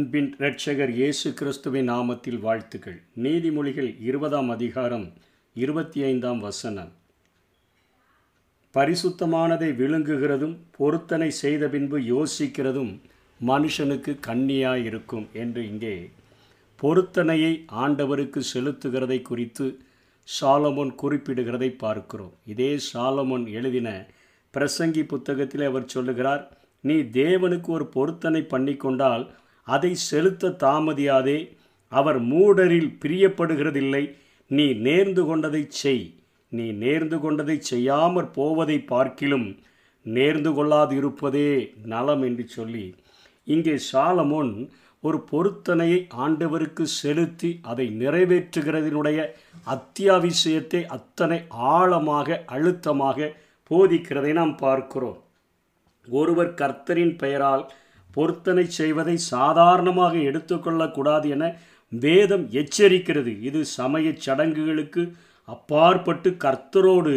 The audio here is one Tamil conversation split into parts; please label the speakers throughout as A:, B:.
A: அன்பின் இரட்சகர் இயேசு கிறிஸ்துவின் நாமத்தில் வாழ்த்துக்கள் நீதிமொழிகள் இருபதாம் அதிகாரம் இருபத்தி ஐந்தாம் வசனம் பரிசுத்தமானதை விழுங்குகிறதும் பொருத்தனை செய்த பின்பு யோசிக்கிறதும் மனுஷனுக்கு கண்ணியாயிருக்கும் என்று இங்கே பொருத்தனையை ஆண்டவருக்கு செலுத்துகிறதை குறித்து சாலமோன் குறிப்பிடுகிறதை பார்க்கிறோம் இதே சாலமோன் எழுதின பிரசங்கி புத்தகத்தில் அவர் சொல்லுகிறார் நீ தேவனுக்கு ஒரு பொருத்தனை பண்ணிக்கொண்டால் அதை செலுத்த தாமதியாதே அவர் மூடரில் பிரியப்படுகிறதில்லை நீ நேர்ந்து கொண்டதை செய் நீ நேர்ந்து கொண்டதை செய்யாமற் போவதை பார்க்கிலும் நேர்ந்து கொள்ளாது இருப்பதே நலம் என்று சொல்லி இங்கே சாலமோன் ஒரு பொருத்தனையை ஆண்டவருக்கு செலுத்தி அதை நிறைவேற்றுகிறதனுடைய அத்தியாவசியத்தை அத்தனை ஆழமாக அழுத்தமாக போதிக்கிறதை நாம் பார்க்கிறோம் ஒருவர் கர்த்தரின் பெயரால் பொருத்தனை செய்வதை சாதாரணமாக எடுத்துக்கொள்ளக்கூடாது என வேதம் எச்சரிக்கிறது இது சமய சடங்குகளுக்கு அப்பாற்பட்டு கர்த்தரோடு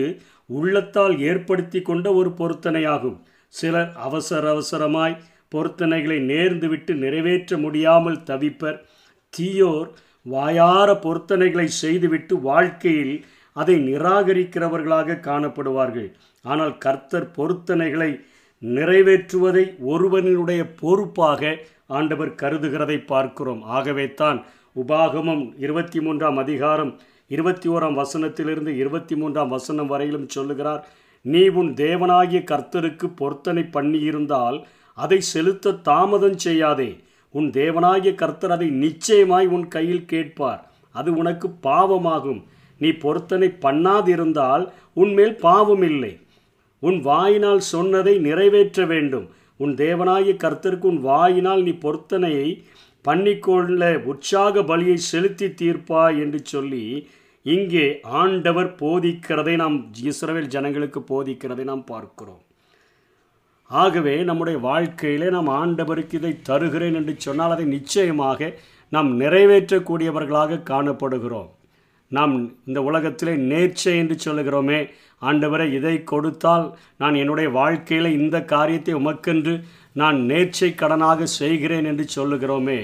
A: உள்ளத்தால் ஏற்படுத்தி கொண்ட ஒரு பொருத்தனையாகும் சிலர் அவசர அவசரமாய் பொருத்தனைகளை நேர்ந்துவிட்டு நிறைவேற்ற முடியாமல் தவிப்பர் தீயோர் வாயார பொருத்தனைகளை செய்துவிட்டு வாழ்க்கையில் அதை நிராகரிக்கிறவர்களாக காணப்படுவார்கள் ஆனால் கர்த்தர் பொருத்தனைகளை நிறைவேற்றுவதை ஒருவனுடைய பொறுப்பாக ஆண்டவர் கருதுகிறதை பார்க்கிறோம் ஆகவே தான் உபாகமம் இருபத்தி மூன்றாம் அதிகாரம் இருபத்தி ஓராம் வசனத்திலிருந்து இருபத்தி மூன்றாம் வசனம் வரையிலும் சொல்லுகிறார் நீ உன் தேவனாகிய கர்த்தருக்கு பொருத்தனை பண்ணியிருந்தால் அதை செலுத்த தாமதம் செய்யாதே உன் தேவனாகிய கர்த்தர் அதை நிச்சயமாய் உன் கையில் கேட்பார் அது உனக்கு பாவமாகும் நீ பொருத்தனை பண்ணாதிருந்தால் உன்மேல் பாவம் இல்லை உன் வாயினால் சொன்னதை நிறைவேற்ற வேண்டும் உன் தேவனாய கர்த்தருக்கு உன் வாயினால் நீ பொருத்தனையை பண்ணிக்கொள்ள உற்சாக பலியை செலுத்தி தீர்ப்பா என்று சொல்லி இங்கே ஆண்டவர் போதிக்கிறதை நாம் இஸ்ரவேல் ஜனங்களுக்கு போதிக்கிறதை நாம் பார்க்கிறோம் ஆகவே நம்முடைய வாழ்க்கையிலே நாம் ஆண்டவருக்கு இதை தருகிறேன் என்று சொன்னால் அதை நிச்சயமாக நாம் நிறைவேற்றக்கூடியவர்களாக காணப்படுகிறோம் நாம் இந்த உலகத்திலே நேர்ச்சை என்று சொல்லுகிறோமே ஆண்டவரை இதை கொடுத்தால் நான் என்னுடைய வாழ்க்கையில் இந்த காரியத்தை உமக்கென்று நான் நேர்ச்சை கடனாக செய்கிறேன் என்று சொல்லுகிறோமே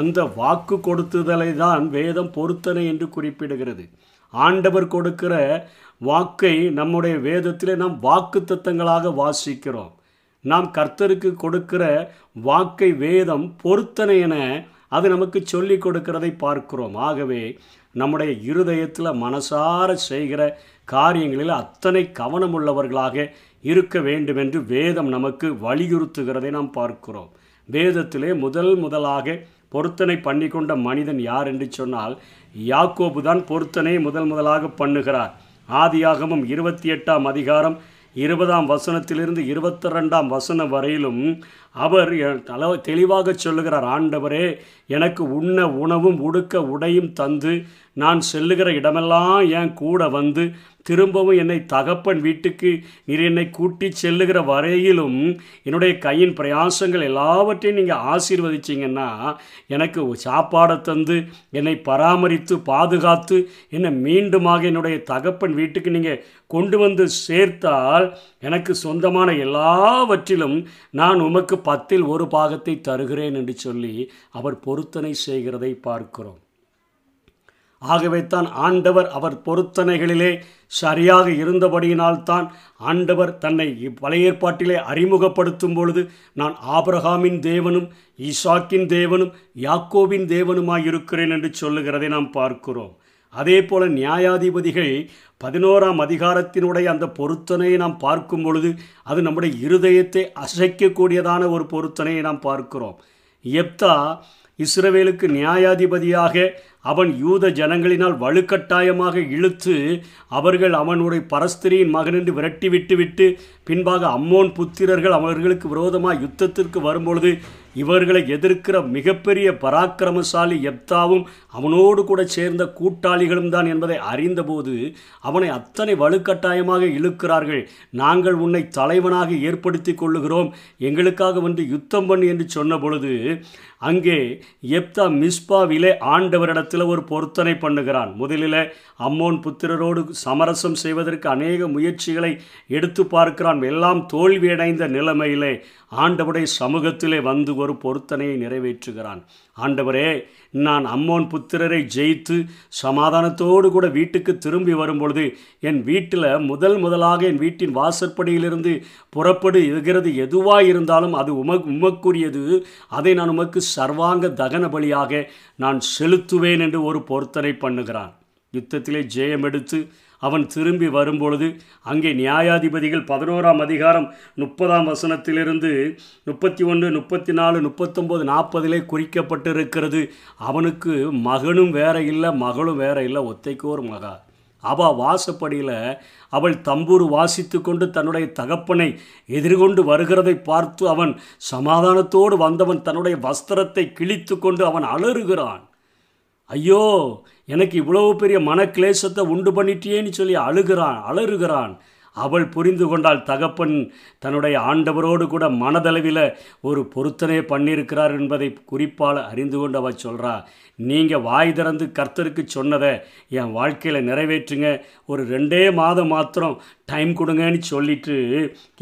A: அந்த வாக்கு கொடுத்துதலை தான் வேதம் பொருத்தனை என்று குறிப்பிடுகிறது ஆண்டவர் கொடுக்கிற வாக்கை நம்முடைய வேதத்தில் நாம் வாக்கு தத்தங்களாக வாசிக்கிறோம் நாம் கர்த்தருக்கு கொடுக்கிற வாக்கை வேதம் பொருத்தனை என அது நமக்கு சொல்லி கொடுக்கிறதை பார்க்கிறோம் ஆகவே நம்முடைய இருதயத்தில் மனசார செய்கிற காரியங்களில் அத்தனை கவனமுள்ளவர்களாக இருக்க வேண்டும் என்று வேதம் நமக்கு வலியுறுத்துகிறதை நாம் பார்க்கிறோம் வேதத்திலே முதல் முதலாக பொருத்தனை பண்ணி கொண்ட மனிதன் யார் என்று சொன்னால் யாக்கோபு தான் பொருத்தனை முதல் முதலாக பண்ணுகிறார் ஆதியாகமும் இருபத்தி எட்டாம் அதிகாரம் இருபதாம் வசனத்திலிருந்து இருபத்தி ரெண்டாம் வசனம் வரையிலும் அவர் தெளிவாக சொல்லுகிறார் ஆண்டவரே எனக்கு உண்ண உணவும் உடுக்க உடையும் தந்து நான் செல்லுகிற இடமெல்லாம் என் கூட வந்து திரும்பவும் என்னை தகப்பன் வீட்டுக்கு நீர் என்னை கூட்டி செல்லுகிற வரையிலும் என்னுடைய கையின் பிரயாசங்கள் எல்லாவற்றையும் நீங்கள் ஆசீர்வதிச்சிங்கன்னா எனக்கு சாப்பாடை தந்து என்னை பராமரித்து பாதுகாத்து என்னை மீண்டுமாக என்னுடைய தகப்பன் வீட்டுக்கு நீங்கள் கொண்டு வந்து சேர்த்தால் எனக்கு சொந்தமான எல்லாவற்றிலும் நான் உமக்கு பத்தில் ஒரு பாகத்தை தருகிறேன் என்று சொல்லி அவர் பொருத்தனை செய்கிறதை பார்க்கிறோம் ஆகவே தான் ஆண்டவர் அவர் பொருத்தனைகளிலே சரியாக இருந்தபடியினால்தான் ஆண்டவர் தன்னை இப்பழைய ஏற்பாட்டிலே அறிமுகப்படுத்தும் பொழுது நான் ஆபிரகாமின் தேவனும் ஈசாக்கின் தேவனும் யாக்கோவின் தேவனுமாயிருக்கிறேன் இருக்கிறேன் என்று சொல்லுகிறதை நாம் பார்க்கிறோம் அதே போல நியாயாதிபதிகள் பதினோராம் அதிகாரத்தினுடைய அந்த பொருத்தனையை நாம் பார்க்கும் பொழுது அது நம்முடைய இருதயத்தை அசைக்கக்கூடியதான ஒரு பொருத்தனையை நாம் பார்க்கிறோம் எப்தா இஸ்ரவேலுக்கு நியாயாதிபதியாக அவன் யூத ஜனங்களினால் வலுக்கட்டாயமாக இழுத்து அவர்கள் அவனுடைய பரஸ்திரியின் மகனென்று விரட்டி விட்டு விட்டு பின்பாக அம்மோன் புத்திரர்கள் அவர்களுக்கு விரோதமாக யுத்தத்திற்கு வரும்பொழுது இவர்களை எதிர்க்கிற மிகப்பெரிய பராக்கிரமசாலி எப்தாவும் அவனோடு கூட சேர்ந்த கூட்டாளிகளும் தான் என்பதை அறிந்தபோது அவனை அத்தனை வலுக்கட்டாயமாக இழுக்கிறார்கள் நாங்கள் உன்னை தலைவனாக ஏற்படுத்தி கொள்ளுகிறோம் எங்களுக்காக வந்து யுத்தம் பண்ணு என்று சொன்ன பொழுது அங்கே எப்தா மிஸ்பாவிலே ஆண்டவரிடத்தில் ஒரு பொருத்தனை பண்ணுகிறான் முதலில் அம்மோன் புத்திரரோடு சமரசம் செய்வதற்கு அநேக முயற்சிகளை எடுத்து பார்க்கிறான் எல்லாம் தோல்வியடைந்த நிலைமையிலே ஆண்டவருடைய சமூகத்திலே வந்து ஒரு பொருத்தனையை நிறைவேற்றுகிறான் ஆண்டவரே நான் அம்மோன் புத்திரரை ஜெயித்து சமாதானத்தோடு கூட வீட்டுக்கு திரும்பி வரும்பொழுது என் வீட்டில் முதல் முதலாக என் வீட்டின் வாசற்படியிலிருந்து புறப்படுகிறது எதுவாக இருந்தாலும் அது உமக் உமக்குரியது அதை நான் உமக்கு சர்வாங்க தகன பலியாக நான் செலுத்துவேன் என்று ஒரு பொருத்தனை பண்ணுகிறான் யுத்தத்திலே ஜெயம் எடுத்து அவன் திரும்பி வரும்பொழுது அங்கே நியாயாதிபதிகள் பதினோராம் அதிகாரம் முப்பதாம் வசனத்திலிருந்து முப்பத்தி ஒன்று முப்பத்தி நாலு முப்பத்தொம்போது நாற்பதிலே குறிக்கப்பட்டிருக்கிறது அவனுக்கு மகனும் வேற இல்லை மகளும் வேற இல்லை ஒத்தைக்கோர் மகா அவா வாசப்படியில் அவள் தம்பூர் வாசித்து கொண்டு தன்னுடைய தகப்பனை எதிர்கொண்டு வருகிறதை பார்த்து அவன் சமாதானத்தோடு வந்தவன் தன்னுடைய வஸ்திரத்தை கிழித்து கொண்டு அவன் அலறுகிறான் ஐயோ எனக்கு இவ்வளவு பெரிய மனக்லேசத்தை உண்டு பண்ணிட்டியேன்னு சொல்லி அழுகிறான் அலறுகிறான் அவள் புரிந்து கொண்டால் தகப்பன் தன்னுடைய ஆண்டவரோடு கூட மனதளவில் ஒரு பொருத்தனை பண்ணியிருக்கிறார் என்பதை குறிப்பால் அறிந்து கொண்டு அவள் சொல்கிறா நீங்கள் வாய் திறந்து கர்த்தருக்கு சொன்னதை என் வாழ்க்கையில் நிறைவேற்றுங்க ஒரு ரெண்டே மாதம் மாத்திரம் டைம் கொடுங்கன்னு சொல்லிட்டு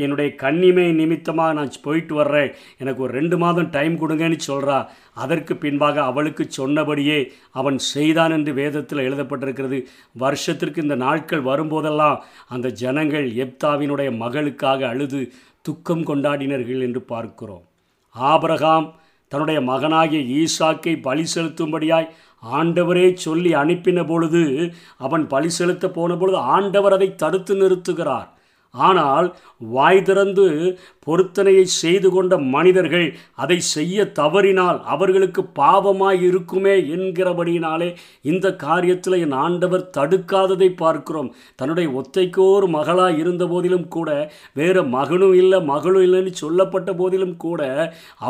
A: என்னுடைய கண்ணிமை நிமித்தமாக நான் போயிட்டு வர்றேன் எனக்கு ஒரு ரெண்டு மாதம் டைம் கொடுங்கன்னு சொல்கிறா அதற்கு பின்பாக அவளுக்கு சொன்னபடியே அவன் செய்தான் என்று வேதத்தில் எழுதப்பட்டிருக்கிறது வருஷத்திற்கு இந்த நாட்கள் வரும்போதெல்லாம் அந்த ஜனங்கள் எப்தாவினுடைய மகளுக்காக அழுது துக்கம் கொண்டாடினர்கள் என்று பார்க்கிறோம் ஆபரகாம் தன்னுடைய மகனாகிய ஈசாக்கை பலி செலுத்தும்படியாய் ஆண்டவரே சொல்லி அனுப்பின பொழுது அவன் பழி செலுத்த போன பொழுது ஆண்டவர் அதை தடுத்து நிறுத்துகிறார் ஆனால் வாய் திறந்து பொருத்தனையை செய்து கொண்ட மனிதர்கள் அதை செய்ய தவறினால் அவர்களுக்கு பாவமாக இருக்குமே என்கிறபடியினாலே இந்த காரியத்தில் என் ஆண்டவர் தடுக்காததை பார்க்கிறோம் தன்னுடைய ஒத்தைக்கோர் மகளாக இருந்த போதிலும் கூட வேறு மகனும் இல்லை மகளும் இல்லைன்னு சொல்லப்பட்ட போதிலும் கூட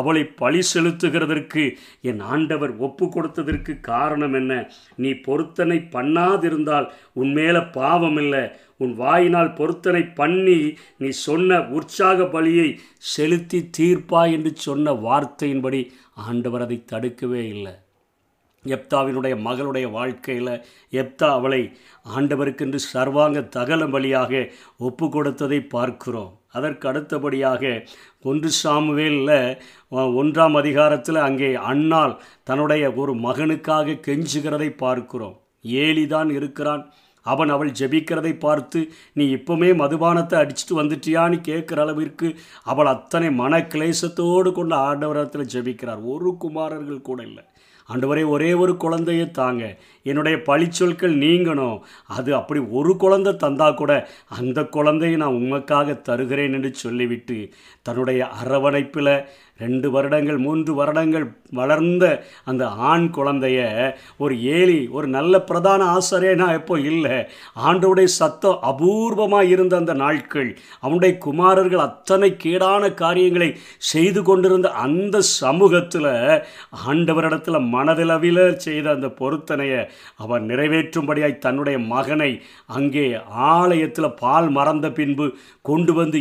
A: அவளை பழி செலுத்துகிறதற்கு என் ஆண்டவர் ஒப்பு கொடுத்ததற்கு காரணம் என்ன நீ பொருத்தனை பண்ணாதிருந்தால் உன்மேல பாவம் இல்லை உன் வாயினால் பொருத்தனை பண்ணி நீ சொன்ன உற்சாக பலியை செலுத்தி தீர்ப்பா என்று சொன்ன வார்த்தையின்படி ஆண்டவர் அதை தடுக்கவே இல்லை எப்தாவினுடைய மகளுடைய வாழ்க்கையில் எப்தா அவளை ஆண்டவருக்கென்று சர்வாங்க தகலம் வழியாக ஒப்பு கொடுத்ததை பார்க்கிறோம் அதற்கு அடுத்தபடியாக ஒன்று சாமுவேலில் ஒன்றாம் அதிகாரத்தில் அங்கே அண்ணால் தன்னுடைய ஒரு மகனுக்காக கெஞ்சுகிறதை பார்க்கிறோம் ஏலிதான் இருக்கிறான் அவன் அவள் ஜெபிக்கிறதை பார்த்து நீ இப்போமே மதுபானத்தை அடிச்சுட்டு வந்துட்டியான்னு கேட்குற அளவிற்கு அவள் அத்தனை மன கிளேசத்தோடு கொண்டு ஆண்டவரத்தில் ஜெபிக்கிறார் ஒரு குமாரர்கள் கூட இல்லை அன்றுவரே ஒரே ஒரு குழந்தையை தாங்க என்னுடைய பழிச்சொற்கள் நீங்கணும் அது அப்படி ஒரு குழந்தை தந்தால் கூட அந்த குழந்தையை நான் உங்களுக்காக தருகிறேன் என்று சொல்லிவிட்டு தன்னுடைய அரவணைப்பில் ரெண்டு வருடங்கள் மூன்று வருடங்கள் வளர்ந்த அந்த ஆண் குழந்தைய ஒரு ஏலி ஒரு நல்ல பிரதான நான் எப்போ இல்லை ஆண்டோடைய சத்தம் அபூர்வமாக இருந்த அந்த நாட்கள் அவனுடைய குமாரர்கள் அத்தனை கீடான காரியங்களை செய்து கொண்டிருந்த அந்த சமூகத்தில் ஆண்டவரிடத்தில் மனதளவில் செய்த அந்த பொருத்தனையை அவர் நிறைவேற்றும்படியாய் தன்னுடைய மகனை அங்கே ஆலயத்தில் பால் மறந்த பின்பு கொண்டு வந்து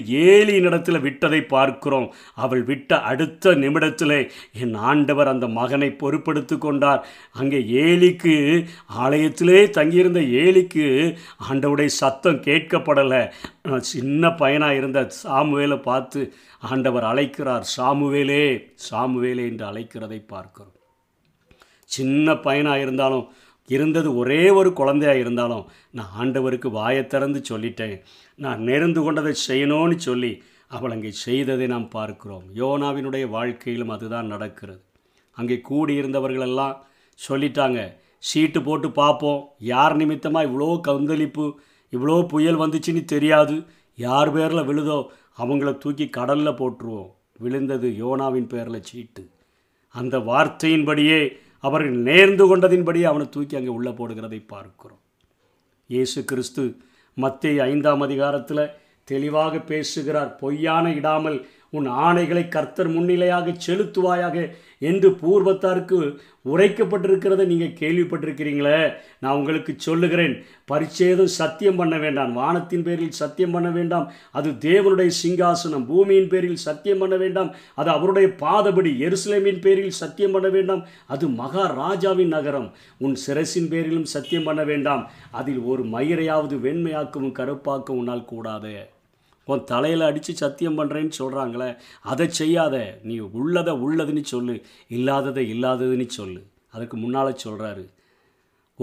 A: இடத்துல விட்டதை பார்க்கிறோம் அவள் விட்ட அடுத்த அடுத்த நிமிடத்திலே என் ஆண்டவர் அந்த மகனை பொறுப்படுத்து கொண்டார் அங்கே ஏலிக்கு ஆலயத்திலே தங்கியிருந்த ஏலிக்கு ஆண்டவுடைய சத்தம் கேட்கப்படலை சின்ன பையனாக இருந்த சாமுவேலை பார்த்து ஆண்டவர் அழைக்கிறார் சாமுவேலே சாமுவேலே என்று அழைக்கிறதை பார்க்கிறோம் சின்ன பையனாக இருந்தாலும் இருந்தது ஒரே ஒரு குழந்தையாக இருந்தாலும் நான் ஆண்டவருக்கு வாயை திறந்து சொல்லிட்டேன் நான் நேர்ந்து கொண்டதை செய்யணும்னு சொல்லி அவள் அங்கே செய்ததை நாம் பார்க்கிறோம் யோனாவினுடைய வாழ்க்கையிலும் அதுதான் நடக்கிறது அங்கே கூடியிருந்தவர்களெல்லாம் சொல்லிட்டாங்க சீட்டு போட்டு பார்ப்போம் யார் நிமித்தமாக இவ்வளோ கந்தளிப்பு இவ்வளோ புயல் வந்துச்சுன்னு தெரியாது யார் பேரில் விழுதோ அவங்கள தூக்கி கடலில் போட்டுருவோம் விழுந்தது யோனாவின் பேரில் சீட்டு அந்த வார்த்தையின்படியே அவர்கள் நேர்ந்து கொண்டதின்படியே அவனை தூக்கி அங்கே உள்ளே போடுகிறதை பார்க்கிறோம் இயேசு கிறிஸ்து மத்திய ஐந்தாம் அதிகாரத்தில் தெளிவாக பேசுகிறார் பொய்யான இடாமல் உன் ஆணைகளை கர்த்தர் முன்னிலையாக செலுத்துவாயாக என்று பூர்வத்தாருக்கு உரைக்கப்பட்டிருக்கிறத நீங்கள் கேள்விப்பட்டிருக்கிறீங்களே நான் உங்களுக்கு சொல்லுகிறேன் பரிச்சேதம் சத்தியம் பண்ண வேண்டாம் வானத்தின் பேரில் சத்தியம் பண்ண வேண்டாம் அது தேவனுடைய சிங்காசனம் பூமியின் பேரில் சத்தியம் பண்ண வேண்டாம் அது அவருடைய பாதபடி எருசலேமின் பேரில் சத்தியம் பண்ண வேண்டாம் அது மகாராஜாவின் நகரம் உன் சிரசின் பேரிலும் சத்தியம் பண்ண வேண்டாம் அதில் ஒரு மயிரையாவது வெண்மையாக்கவும் கருப்பாக்கவும் உன்னால் கூடாது உன் தலையில் அடித்து சத்தியம் பண்ணுறேன்னு சொல்கிறாங்களே அதை செய்யாத நீ உள்ளதை உள்ளதுன்னு சொல்லு இல்லாததை இல்லாததுன்னு சொல்லு அதுக்கு முன்னால் சொல்கிறாரு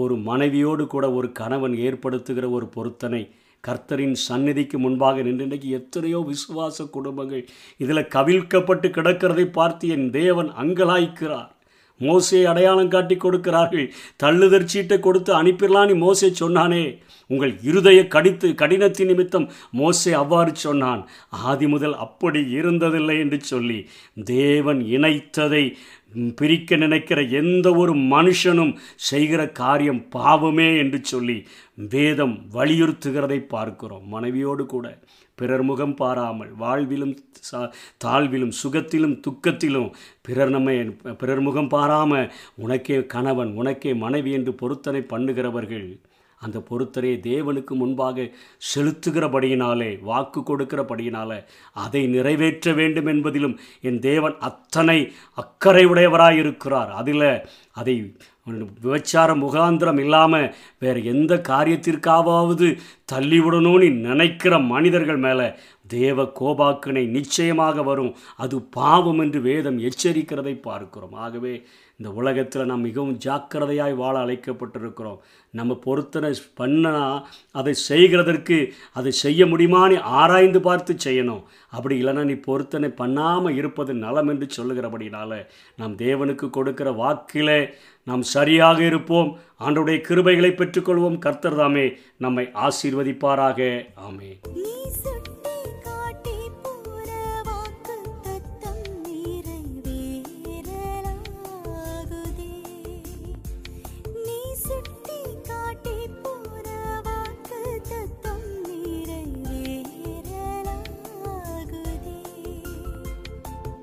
A: ஒரு மனைவியோடு கூட ஒரு கணவன் ஏற்படுத்துகிற ஒரு பொருத்தனை கர்த்தரின் சந்நிதிக்கு முன்பாக நின்று இன்றைக்கு எத்தனையோ விசுவாச குடும்பங்கள் இதில் கவிழ்க்கப்பட்டு கிடக்கிறதை பார்த்து என் தேவன் அங்கலாய்க்கிறார் மோசே அடையாளம் காட்டி கொடுக்கிறார்கள் தள்ளுதற் சீட்டை கொடுத்து அனுப்பிடலான்னு மோசே சொன்னானே உங்கள் இருதய கடித்து கடினத்தின் நிமித்தம் மோசே அவ்வாறு சொன்னான் ஆதி முதல் அப்படி இருந்ததில்லை என்று சொல்லி தேவன் இணைத்ததை பிரிக்க நினைக்கிற எந்த ஒரு மனுஷனும் செய்கிற காரியம் பாவமே என்று சொல்லி வேதம் வலியுறுத்துகிறதை பார்க்கிறோம் மனைவியோடு கூட பிறர் முகம் பாராமல் வாழ்விலும் தாழ்விலும் சுகத்திலும் துக்கத்திலும் பிறர் நம்மை பிறர் முகம் பாராமல் உனக்கே கணவன் உனக்கே மனைவி என்று பொருத்தனை பண்ணுகிறவர்கள் அந்த பொருத்தனை தேவனுக்கு முன்பாக செலுத்துகிறபடியினாலே வாக்கு கொடுக்கிறபடியினாலே அதை நிறைவேற்ற வேண்டும் என்பதிலும் என் தேவன் அத்தனை அக்கறை உடையவராயிருக்கிறார் அதில் அதை விபச்சார முகாந்திரம் இல்லாமல் வேறு எந்த காரியத்திற்காவது தள்ளிவிடணும்னு நினைக்கிற மனிதர்கள் மேலே தேவ கோபாக்கினை நிச்சயமாக வரும் அது பாவம் என்று வேதம் எச்சரிக்கிறதை பார்க்கிறோம் ஆகவே இந்த உலகத்தில் நாம் மிகவும் ஜாக்கிரதையாய் வாழ அழைக்கப்பட்டிருக்கிறோம் நம்ம பொருத்தனை பண்ணனா அதை செய்கிறதற்கு அதை செய்ய முடியுமானு ஆராய்ந்து பார்த்து செய்யணும் அப்படி இல்லைன்னா நீ பொருத்தனை பண்ணாமல் இருப்பது நலம் என்று சொல்லுகிறபடினால நாம் தேவனுக்கு கொடுக்கிற வாக்கில் நாம் சரியாக இருப்போம் ஆண்டுடைய கிருபைகளை பெற்றுக்கொள்வோம் கர்த்தர் தாமே நம்மை ஆசீர்வதிப்பாராக ஆமே